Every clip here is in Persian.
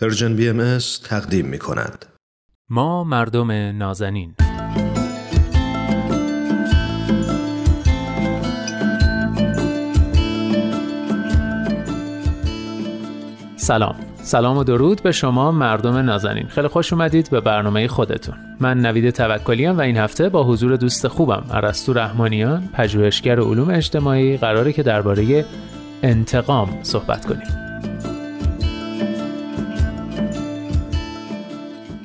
Persian BMS تقدیم می کند. ما مردم نازنین. سلام. سلام و درود به شما مردم نازنین. خیلی خوش اومدید به برنامه خودتون. من نوید توکلی و این هفته با حضور دوست خوبم ارسطو رحمانیان پژوهشگر علوم اجتماعی قراره که درباره انتقام صحبت کنیم.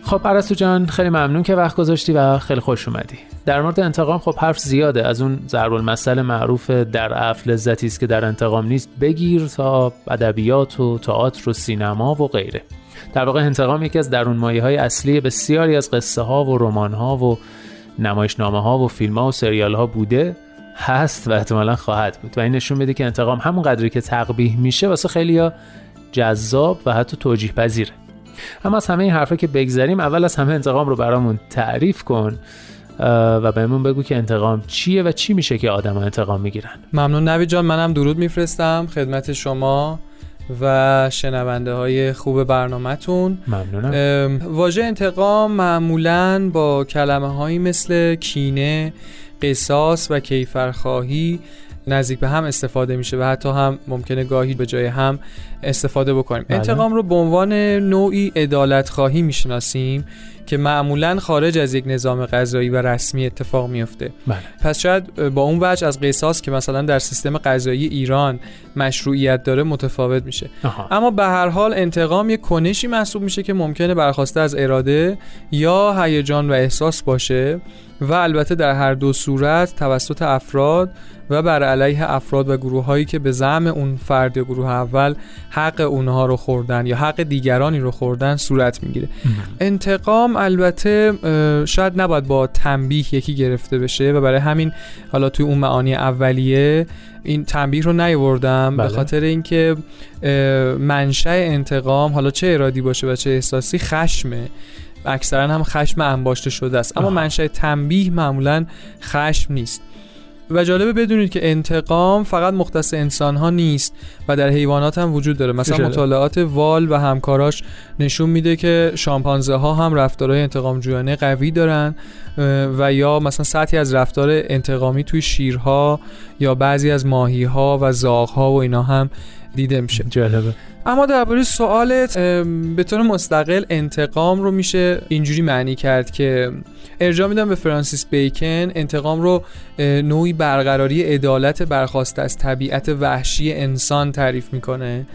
خب پرستو جان خیلی ممنون که وقت گذاشتی و خیلی خوش اومدی. در مورد انتقام خب حرف زیاده. از اون ضرب المثل معروف در عفل لذتی است که در انتقام نیست. بگیر تا ادبیات و تئاتر و سینما و غیره. در واقع انتقام یکی از درون مایه های اصلی بسیاری از قصه ها و رمان ها و نمایشنامه ها و فیلم ها و سریال ها بوده هست و احتمالا خواهد بود. و این نشون میده که انتقام همون قدری که تقبیح میشه واسه خیلیا جذاب و حتی توجیه پذیره اما از همه این حرفا که بگذریم اول از همه انتقام رو برامون تعریف کن و بهمون بگو که انتقام چیه و چی میشه که آدم انتقام می‌گیرن. ممنون. نوی جان منم درود میفرستم خدمت شما و شنونده های خوب برنامهتون. ممنونم. واژه انتقام معمولا با کلمه هایی مثل کینه قصاص و کیفرخواهی نزدیک به هم استفاده میشه و حتی هم ممکنه گاهی به جای هم استفاده بکنیم بله. انتقام رو به عنوان نوعی عدالت خواهی می‌شناسیم که معمولا خارج از یک نظام قضایی و رسمی اتفاق میفته بله. پس شاید با اون وجه از قصاص که مثلا در سیستم قضایی ایران مشروعیت داره متفاوت میشه آها. اما به هر حال انتقام یک کنشی محسوب میشه که ممکنه برخواسته از اراده یا هیجان و احساس باشه و البته در هر دو صورت توسط افراد و بر علیه افراد و گروه هایی که به زعم اون فرد یا گروه اول حق اونها رو خوردن یا حق دیگرانی رو خوردن صورت می‌گیره انتقام البته شاید نباید با تنبیه یکی گرفته بشه و برای همین حالا توی اون معانی اولیه این تنبیه رو نیوردم بله. به خاطر اینکه منشأ انتقام حالا چه ارادی باشه و چه احساسی خشمه اکثرا هم خشم انباشته شده است اما. منشأ تنبیه معمولا خشم نیست و جالبه بدونید که انتقام فقط مختص انسان ها نیست و در حیوانات هم وجود داره مثلا. مطالعات وال و همکاراش نشون میده که شامپانزه ها هم رفتارهای انتقام جویانه قوی دارن و یا مثلا سطحی از رفتار انتقامی توی شیرها یا بعضی از ماهی ها و زاغ ها و اینا هم دیده میشه. جالبه. اما درباره سوالت به طور مستقل انتقام رو میشه اینجوری معنی کرد که ارجاع میدم به فرانسیس بیکن انتقام رو نوعی برقراری عدالت برخواسته از طبیعت وحشی انسان تعریف می‌کنه.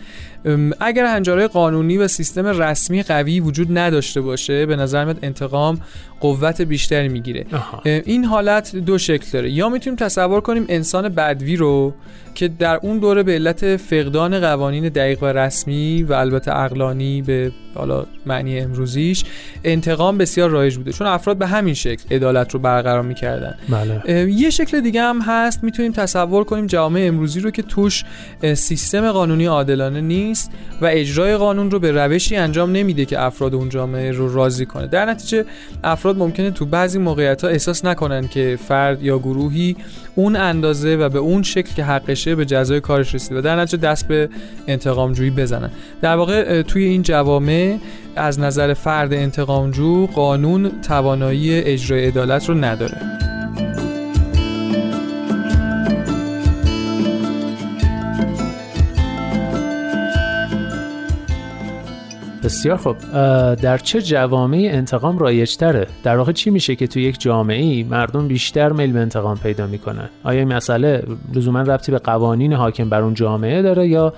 اگر هنجارهای قانونی و سیستم رسمی قوی وجود نداشته باشه به نظر میاد انتقام قوت بیشتری می‌گیره. این حالت دو شکل داره یا می‌تونیم تصور کنیم انسان بدوی رو که در اون دوره به علت فقدان قوانین دقیق و رسمی و البته اقلانی به حالا معنی امروزیش انتقام بسیار رایج بوده. چون افراد به همین شکل عدالت رو برقرار می‌کردن. بله. یه شکل دیگه هم هست. می‌تونیم تصور کنیم جامعه امروزی رو که توش سیستم قانونی عادلانه نیست و اجرای قانون رو به روشی انجام نمیده که افراد اون جامعه رو راضی کنه. در نتیجه افراد ممکنه تو بعضی موقعیت ها احساس نکنن که فرد یا گروهی اون اندازه و به اون شکل که حقشه به جزای کارش رسیده و در نتیجه دست به انتقام جویی بزنن. در واقع توی این جوامع از نظر فرد انتقامجو قانون توانایی اجرای عدالت رو نداره. بسیار خب در چه جوامعی انتقام رایجتره؟ در واقع چی میشه که تو یک جامعه مردم بیشتر میل به انتقام پیدا می‌کنن؟ آیا این مسئله لزوما ربطی به قوانین حاکم بر اون جامعه داره یا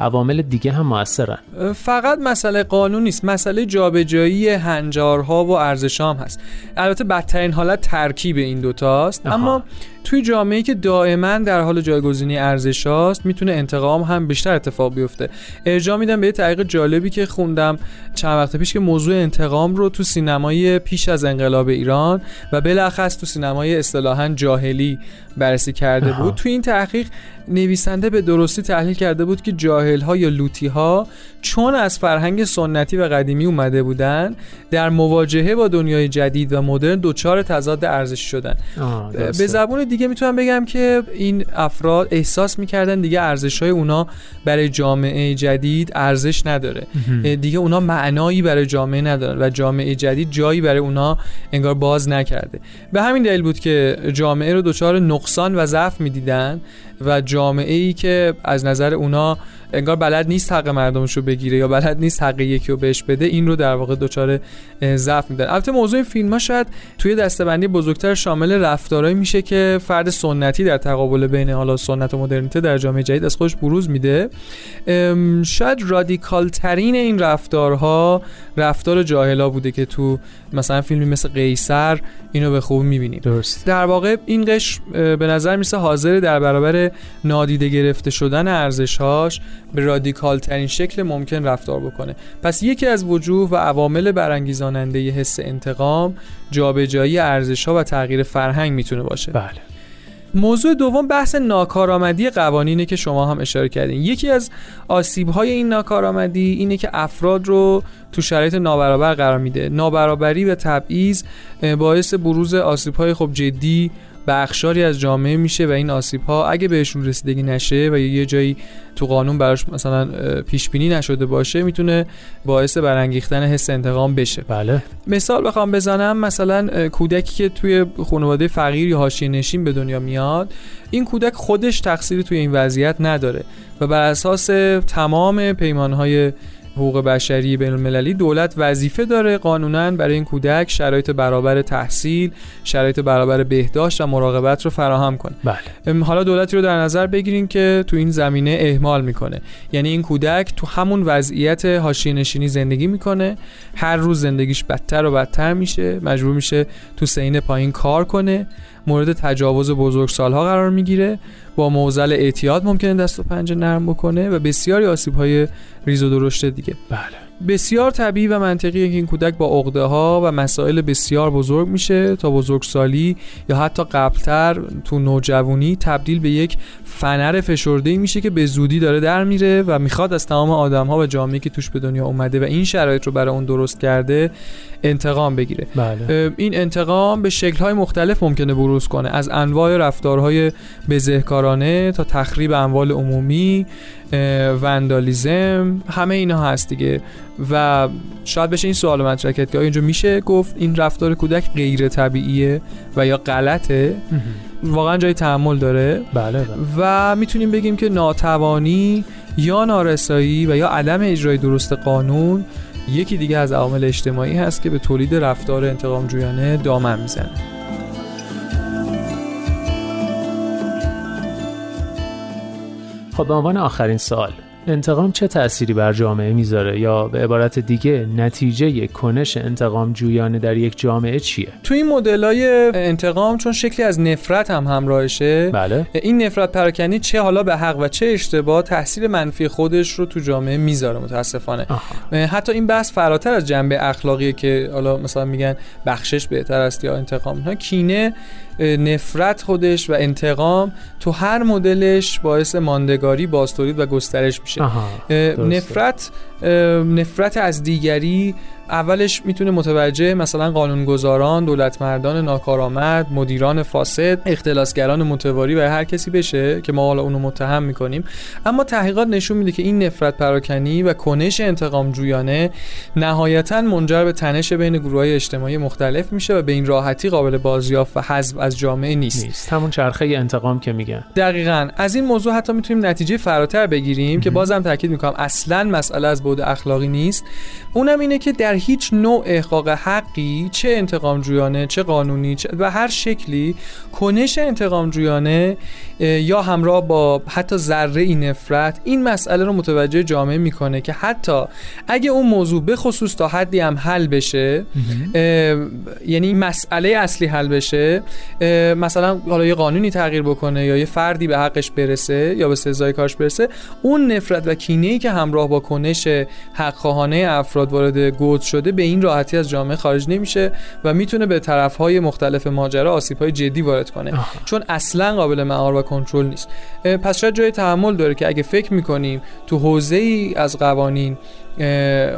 عوامل دیگه هم موثرن فقط مسئله قانون نیست مسئله جابجایی هنجارها و ارزشام هست البته بدترین حالت ترکیب این دوتاست. اما توی جامعه که دائما در حال جایگزینی ارزش هاست می‌تونه انتقام هم بیشتر اتفاق بیفته ارجاع میدم به یه تحقیق جالبی که خوندم چند وقت پیش که موضوع انتقام رو تو سینمای پیش از انقلاب ایران و بالاخص تو سینمای اصطلاحا جاهلی بررسی کرده. بود تو این تحقیق نویسنده به درستی تحلیل کرده بود که جاهل ها یا لوتی ها چون از فرهنگ سنتی و قدیمی اومده بودن در مواجهه با دنیای جدید و مدرن دچار تضاد ارزشی شدن. به. زبون دیگه می‌تونم بگم که این افراد احساس می‌کردن دیگه ارزش های اونا برای جامعه جدید ارزش نداره. دیگه اونا معنایی برای جامعه ندارن و جامعه جدید جایی برای اونا انگار باز نکرده. به همین دلیل بود که جامعه رو دچار نقصان و ضعف می‌دیدن. و جامعه ای که از نظر اونا انگار بلد نیست حق مردمش رو بگیره یا بلد نیست حق یکی رو بهش بده این رو در واقع دچار ضعف میدن البته موضوع این فیلم ها شاید توی دستبندی بزرگتر شامل رفتارهایی میشه که فرد سنتی در تقابل بین حالا سنت و مدرنیته در جامعه جدید از خودش بروز میده. شاید رادیکال ترین این رفتارها رفتار جاهلا بوده که تو مثلا فیلمی مثل قیصر اینو به خوب می‌بینیم. درست. در واقع این قش به نظر میسه حاضر در برابر نادیده گرفته شدن ارزشهاش به رادیکال ترین شکل ممکن رفتار بکنه. پس یکی از وجوه و عوامل برانگیزاننده ی حس انتقام جابجایی ارزش ها و تغییر فرهنگ می‌تونه باشه. بله. موضوع دوم بحث ناکارآمدی قوانینه که شما هم اشاره کردین. یکی از آسیب‌های این ناکارآمدی اینه که افراد رو تو شرایط نابرابر قرار میده. نابرابری و تبعیض باعث بروز آسیب‌های خب جدی بخشاری از جامعه میشه و این آسیب ها اگه بهشون رسیدگی نشه و یه جایی تو قانون براش مثلا پیش بینی نشده باشه می‌تونه باعث برانگیختن حس انتقام بشه. بله. مثال بخوام بزنم مثلا کودکی که توی خانواده فقیر یا حاشیه نشین به دنیا میاد این کودک خودش تقصیری توی این وضعیت نداره و بر اساس تمام پیمانهای حقوق بشری بین المللی دولت وظیفه داره قانونا برای این کودک شرایط برابر تحصیل شرایط برابر بهداشت و مراقبت رو فراهم کنه. بله. حالا دولتی رو در نظر بگیریم که تو این زمینه اهمال می‌کنه. یعنی این کودک تو همون وضعیت حاشیه نشینی زندگی می‌کنه. هر روز زندگیش بدتر و بدتر میشه. مجبور میشه تو سین پایین کار کنه. مورد تجاوز بزرگسالها قرار می‌گیره. با موزل اعتیاد ممکنه دست و پنجه نرم بکنه و بسیاری آسیب های ریز و درشت دیگه. بله. بسیار طبیعی و منطقیه که این کودک با عقده ها و مسائل بسیار بزرگ میشه تا بزرگسالی یا حتی قبلتر تو نوجوانی تبدیل به یک فنر فشرده میشه که به زودی داره در میره و می‌خواد از تمام آدم ها و جامعه که توش به دنیا اومده و این شرایط رو برای اون درست کرده انتقام بگیره بله. این انتقام به شکل های مختلف ممکنه بروز کنه از انواع رفتارهای بزهکارانه تا تخریب اموال عمومی وندالیزم همه اینا هست دیگه و شاید بشه این سوال مطرح کرد که آیا اینجا میشه گفت این رفتار کودک غیر طبیعیه و یا غلطه؟ واقعا جای تحمل داره. بله, بله. و می‌تونیم بگیم که ناتوانی یا نارسایی و یا عدم اجرای درست قانون یکی دیگه از عوامل اجتماعی هست که به تولید رفتار انتقام جویانه دامن می‌زنه. خب به عنوان آخرین سوال انتقام چه تأثیری بر جامعه می‌ذاره؟ یا به عبارت دیگه نتیجه کنش انتقام جویانه در یک جامعه چیه؟ تو این مدلای انتقام چون شکلی از نفرت هم همراهشه بله. این نفرت پراکنی چه حالا به حق و چه اشتباه تاثیر منفی خودش رو تو جامعه می‌ذاره متاسفانه. آها. حتی این بحث فراتر از جنبه اخلاقی که حالا مثلا میگن بخشش بهتر است یا انتقام. ها کینه نفرت خودش و انتقام تو هر مدلش باعث ماندگاری بازتولید و گسترش میشه. نفرت نفرت از دیگری اولش می‌تونه متوجه مثلا قانونگذاران، دولت مردان ناکارآمد، مدیران فاسد، اختلاسگران متواری و هر کسی بشه که ما حالا اونو متهم می‌کنیم. اما تحقیقات نشون میده که این نفرت پراکنی و کنش انتقام جویانه نهایتا منجر به تنش بین گروه های اجتماعی مختلف میشه و به این راحتی قابل بازیافت و حذف از جامعه نیست. نیست. همون چرخه انتقام که میگن. دقیقا. از این موضوع حتی می‌تونیم نتیجه فراتر بگیریم که بازم تاکید می‌کنم اصلا مسئله از بعد اخلاقی نیست. اونم اینه که در هیچ نوع احقاق حقی چه انتقام جویانه چه قانونی چه و هر شکلی کنش انتقام جویانه یا همراه با حتی ذره این نفرت این مسئله رو متوجه جامعه می‌کنه که حتی اگه اون موضوع به خصوص تا حدی هم حل بشه یعنی مسئله اصلی حل بشه مثلا حالا یه قانونی تغییر بکنه یا یه فردی به حقش برسه یا به سزای کارش برسه اون نفرت و کینه ای که همراه با کنش حقخواهانه افراد وارد گود شده به این راحتی از جامعه خارج نمیشه و می‌تونه به طرفهای مختلف ماجرا آسیب‌های جدی وارد کنه آها. چون اصلا قابل مهار و کنترل نیست پس شاید جای تحمل داره که اگه فکر می‌کنیم تو حوزه ای از قوانین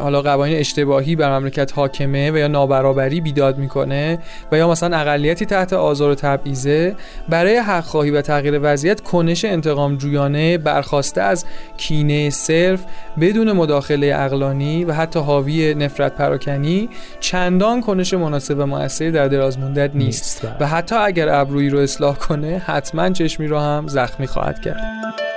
حالا قوانین اشتباهی بر مملکت حاکمه و یا نابرابری بیداد می‌کنه و یا مثلا اقلیتی تحت آزار و تبعیضه برای حق خواهی و تغییر وضعیت کنش انتقام جویانه برخواسته از کینه صرف بدون مداخله اقلانی و حتی حاوی نفرت پراکنی چندان کنش مناسب و موثری در دراز مدت نیست, نیست. و حتی اگر ابرویی رو اصلاح کنه حتما چشمی رو هم زخمی خواهد کرد.